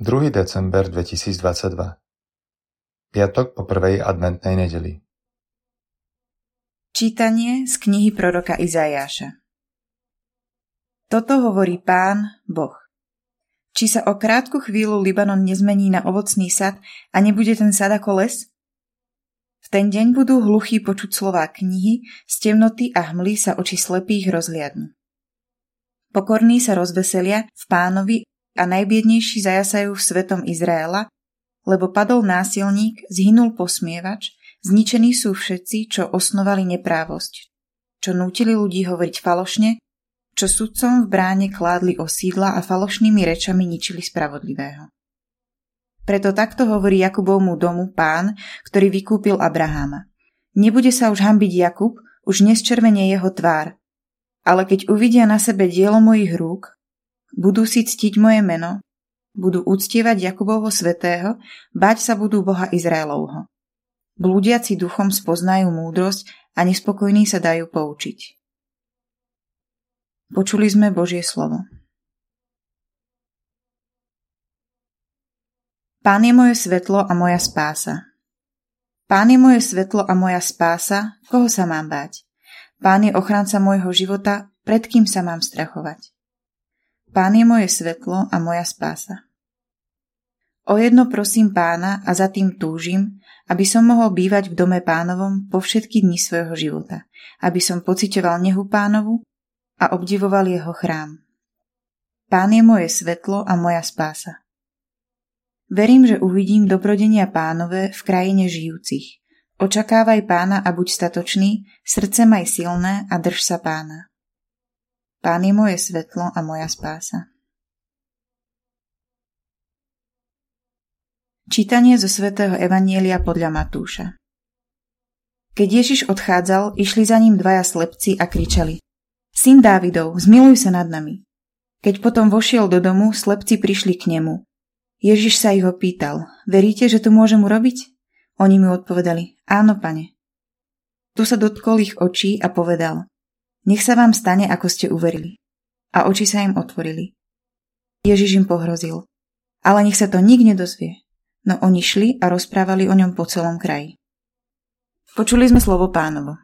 2. december 2022 Piatok po prvej adventnej nedeli Čítanie z knihy proroka Izajáša Toto hovorí pán, Boh. Či sa o krátku chvíľu Libanon nezmení na ovocný sad a nebude ten sad ako les? V ten deň budú hluchí počuť slová knihy, z temnoty a hmly sa oči slepých rozliadnú. Pokorní sa rozveselia v pánovi a najbiednejší zajasajú v svetom Izraela, lebo padol násilník, zhynul posmievač, zničení sú všetci, čo osnovali neprávosť, čo nútili ľudí hovoriť falošne, čo sudcom v bráne kládli osídla a falošnými rečami ničili spravodlivého. Preto takto hovorí Jakubovmu domu pán, ktorý vykúpil Abraháma. Nebude sa už hambiť Jakub, už nesčervenie jeho tvár. Ale keď uvidia na sebe dielo mojich rúk, budú si ctiť moje meno, budú uctievať Jakubovho svetého, bať sa budú Boha Izraelovho. Blúdiaci duchom spoznajú múdrosť a nespokojní sa dajú poučiť. Počuli sme Božie slovo. Pán je moje svetlo a moja spása. Pán je moje svetlo a moja spása, koho sa mám báť? Pán je ochranca môjho života, pred kým sa mám strachovať? Pán je moje svetlo a moja spása. O jedno prosím pána a za tým túžim, aby som mohol bývať v dome pánovom po všetky dni svojho života, aby som pocitoval nehu pánovu a obdivoval jeho chrám. Pán je moje svetlo a moja spása. Verím, že uvidím dobrodenia pánové v krajine žijúcich. Očakávaj pána a buď statočný, srdce maj silné a drž sa pána. Pán je moje svetlo a moja spása. Čítanie zo svätého Evanielia podľa Matúša Keď Ježiš odchádzal, išli za ním dvaja slepci a kričali Syn Dávidov, zmiluj sa nad nami. Keď potom vošiel do domu, slepci prišli k nemu. Ježiš sa ich opýtal, veríte, že to môžem urobiť? Oni mi odpovedali, áno, pane. Tu sa dotkol ich očí a povedal, nech sa vám stane, ako ste uverili. A oči sa im otvorili. Ježiš im pohrozil. Ale nech sa to nik nedozvie. No oni šli a rozprávali o ňom po celom kraji. Počuli sme slovo pánovo.